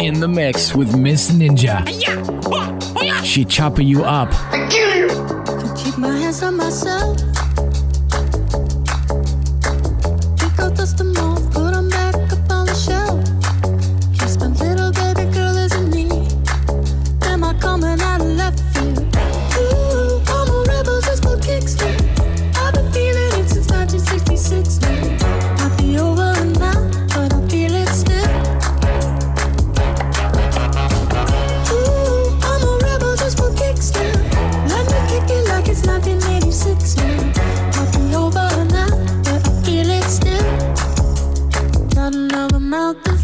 in the mix with Miss Ninja. She chopper you up. I kill you. Keep my hands on myself. Another mouth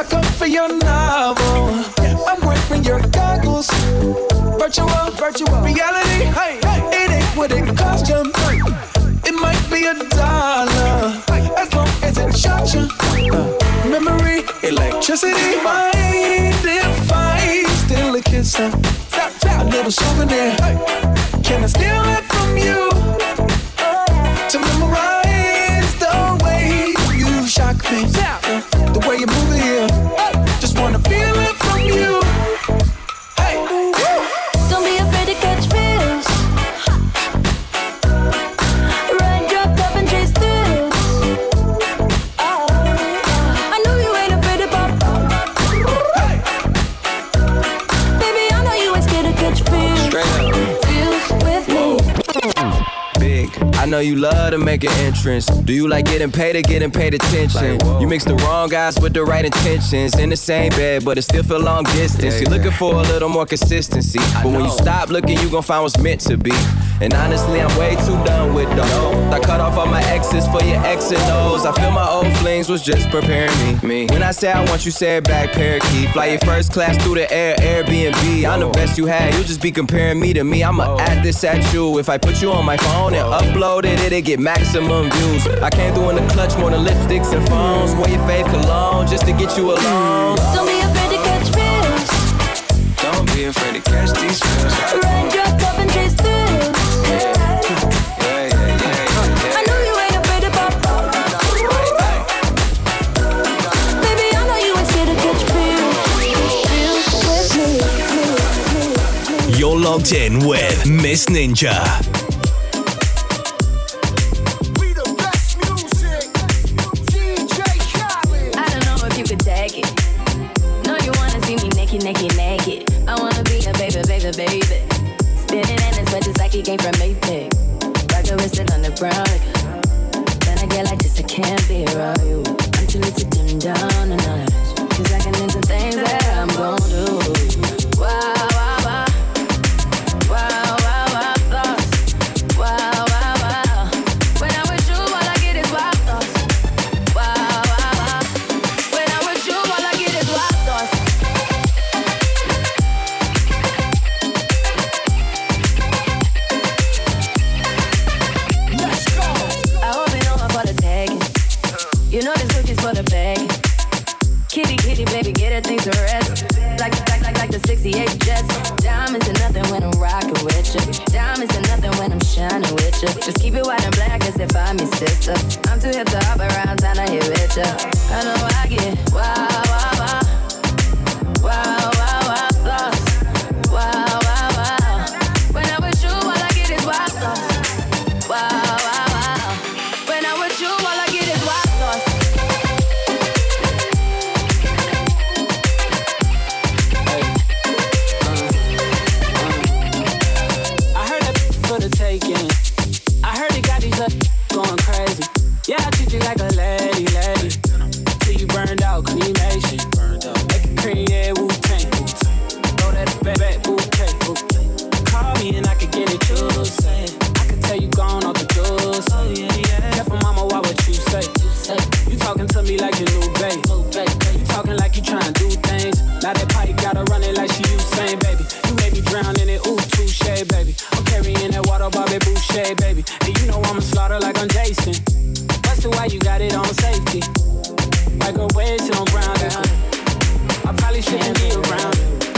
Suck up for your novel. I'm wearing your goggles. Virtual, virtual reality. Hey, it ain't what it cost you. It might be a dollar as long as it shocks you. Uh, memory, electricity. Mind if I steal a kiss? Uh, a little souvenir. Can I steal it from you? to memorize the way you shock me, the, the way you move it here. Just wanna feel it from you. Know you love to make an entrance. Do you like getting paid or getting paid attention? you mix the wrong guys with the right intentions. In the same bed, but it still feel long distance. You're looking for a little more consistency. But when you stop looking, you gon' find what's meant to be. And honestly, I'm way too done with those. I cut off all my exes for your X and O's. I feel my old flings was just preparing me. me. When I say I want you, say it back, parakeet. Fly your first class through the air, Airbnb. I'm the best you had. You'll just be comparing me to me. I'ma add this at you. If I put you on my phone and upload promoted it, it get maximum views. I came through in the clutch more than lipsticks and phones. Wear your faith cologne just to get you alone. Don't be afraid to catch fish. Don't be afraid to catch these fish. Run your cup and chase through. you're logged in with Miss Ninja. You know I'ma slaughter like I'm Jason. Why you got it on safety. Like a on. I probably shouldn't be around.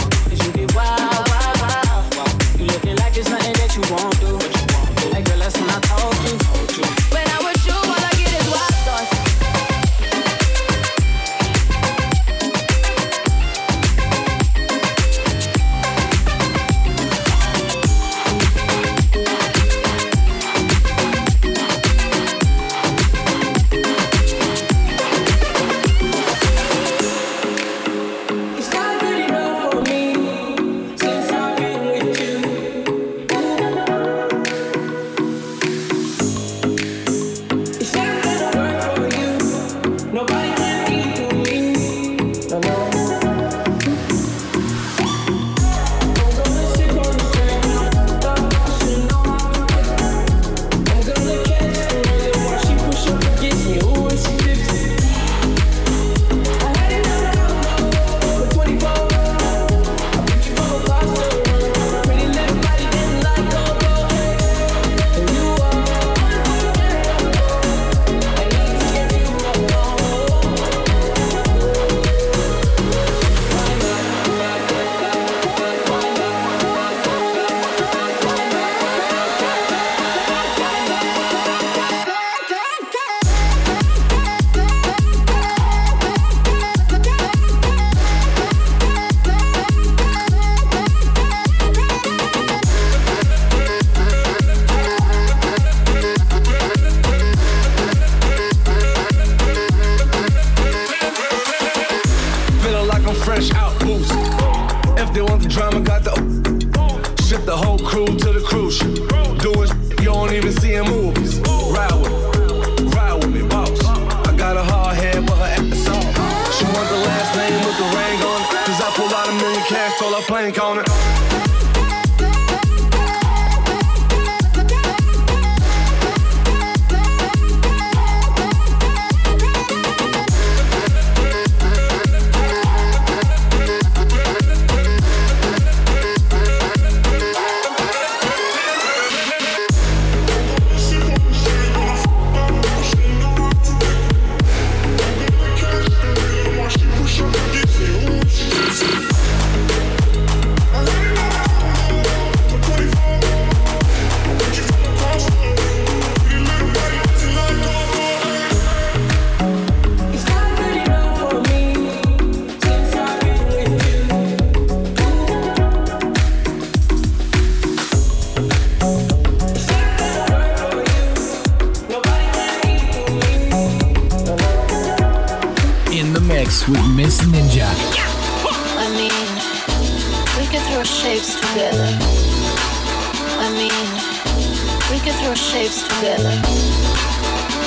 we can throw shapes together.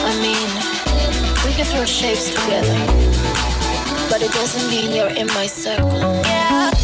I mean, we can throw shapes together. But it doesn't mean you're in my circle. Yeah.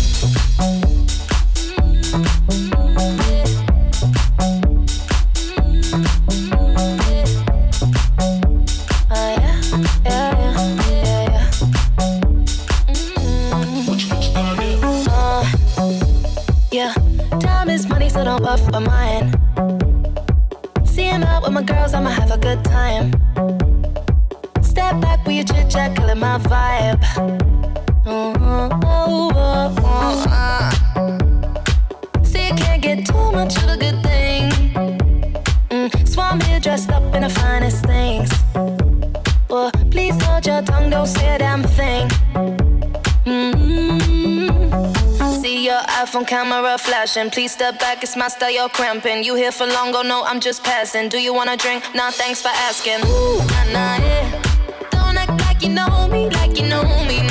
come here dressed up in the finest things. Well, please hold your tongue, don't say a damn thing. Mm-hmm. See your iPhone camera flashing. Please step back, it's my style, you're cramping. You here for long, oh no, I'm just passing. Do you wanna drink? Nah, thanks for asking. Ooh, nah, nah, yeah. Don't act like you know me, like you know me.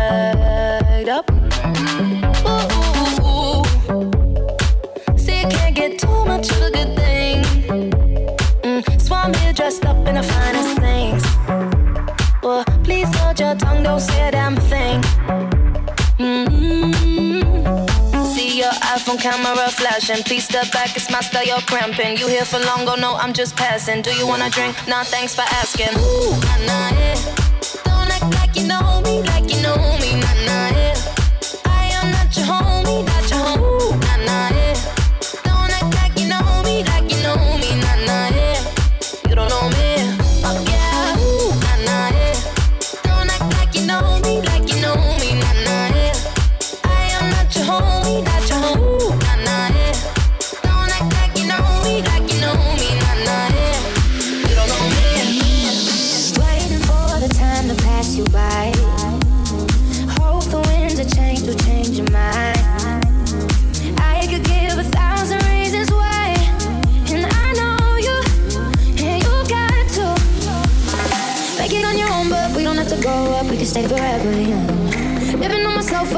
flashing. Please step back, it's my style, you're cramping. You here for long, oh no, I'm just passing. Do you wanna drink? Nah, thanks for asking. Ooh, nah, nah, yeah.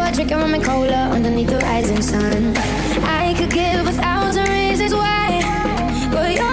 You're drinking rum and cola underneath the rising sun. I could give a thousand reasons why, but you're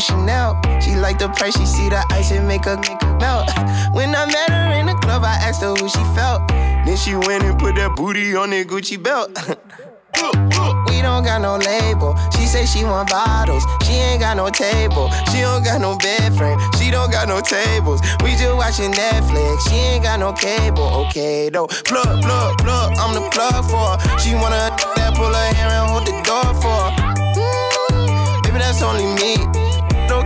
new Chanel. She like the price, she see the ice and make her, make her melt. When I met her in the club, I asked her who she felt. Then she went and put that booty on that Gucci belt. We don't got no label. She say she want bottles. She ain't got no table. She don't got no bed frame. She don't got no tables. We just watching Netflix. She ain't got no cable. Okay though. Plug, plug, plug. I'm the plug for her. She wanna that pull her hair and hold the door for her. Mm, baby, that's only me.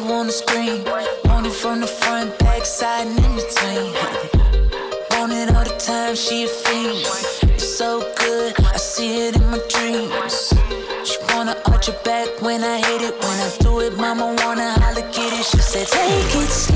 wild, shot it on the screen, want it from the front, back, side, and in between. Want it all the time, she a fiend. It's so good, I see it in my dreams. She wanna arch her back when I hit it. When I do it, mama wanna holla, get it. She said, Take it slow,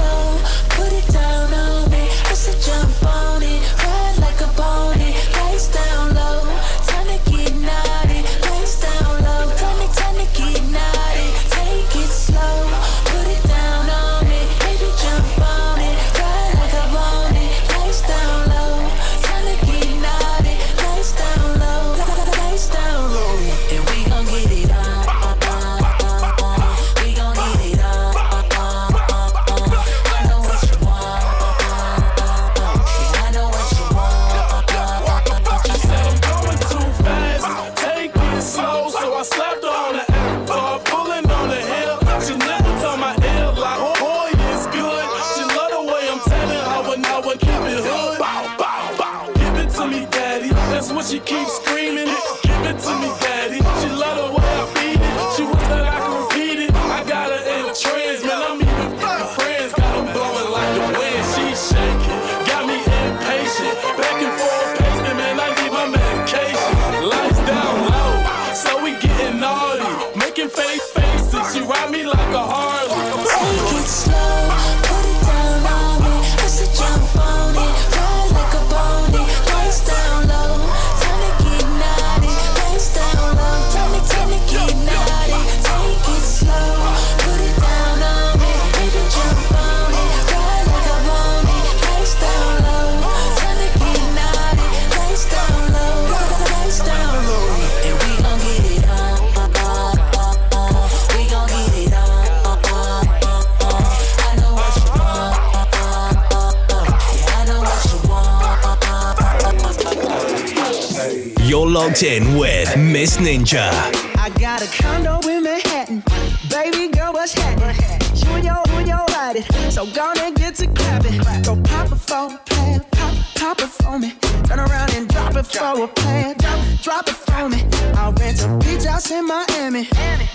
locked in with Miss Ninja. I got a condo in Manhattan. Baby girl, what's happening? You and your, you and your body. So gonna get to clapping. Go pop it for a plan. Pop, pop it for me. Turn around and drop it for a plan. Drop, drop it for me. I'll rent a beach house in Miami.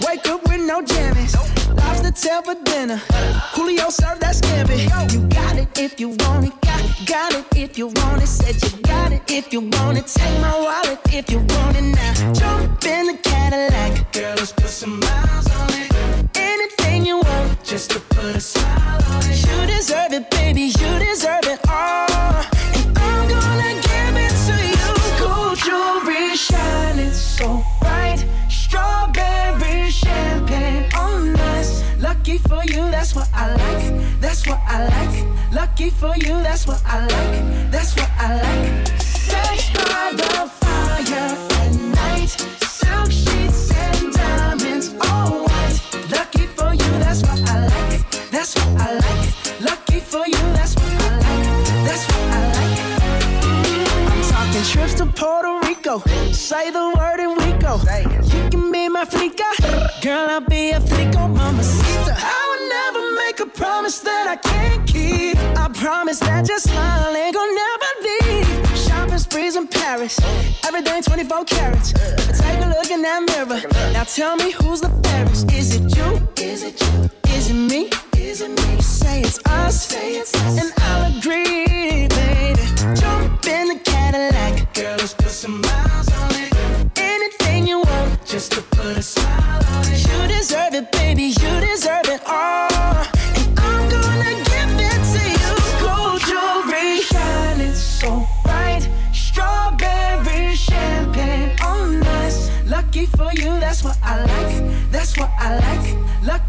Wake up with no jammies. Lobster tail for dinner. Julio served that scampi. You got it if you want it. Got, got it if you want it. Said you got it if you want it. Take my wallet if you want it now. Jump in the Cadillac. Girl, let's put some miles on it. Anything you want, just to put a smile it. You deserve it, baby. You deserve it all. And I'm gonna give it to you. Gold jewelry shining so bright. Strawberry champagne oh, on us. Lucky for you, that's what I like. That's what I like. Lucky for you, that's what I like. That's what I like. Sex by the Say the word and we go. You can be my flica. Girl, I'll be a flico, mamacita. I would never make a promise that I can't keep. I promise that your smile ain't gonna never leave. Shopping sprees in Paris. Everything 24 carats. Take a look in that mirror. Now tell me who's the fairest. Is it you? Is it you? Is it me? Is it me? Say it's us. Say it's us. And I'll agree,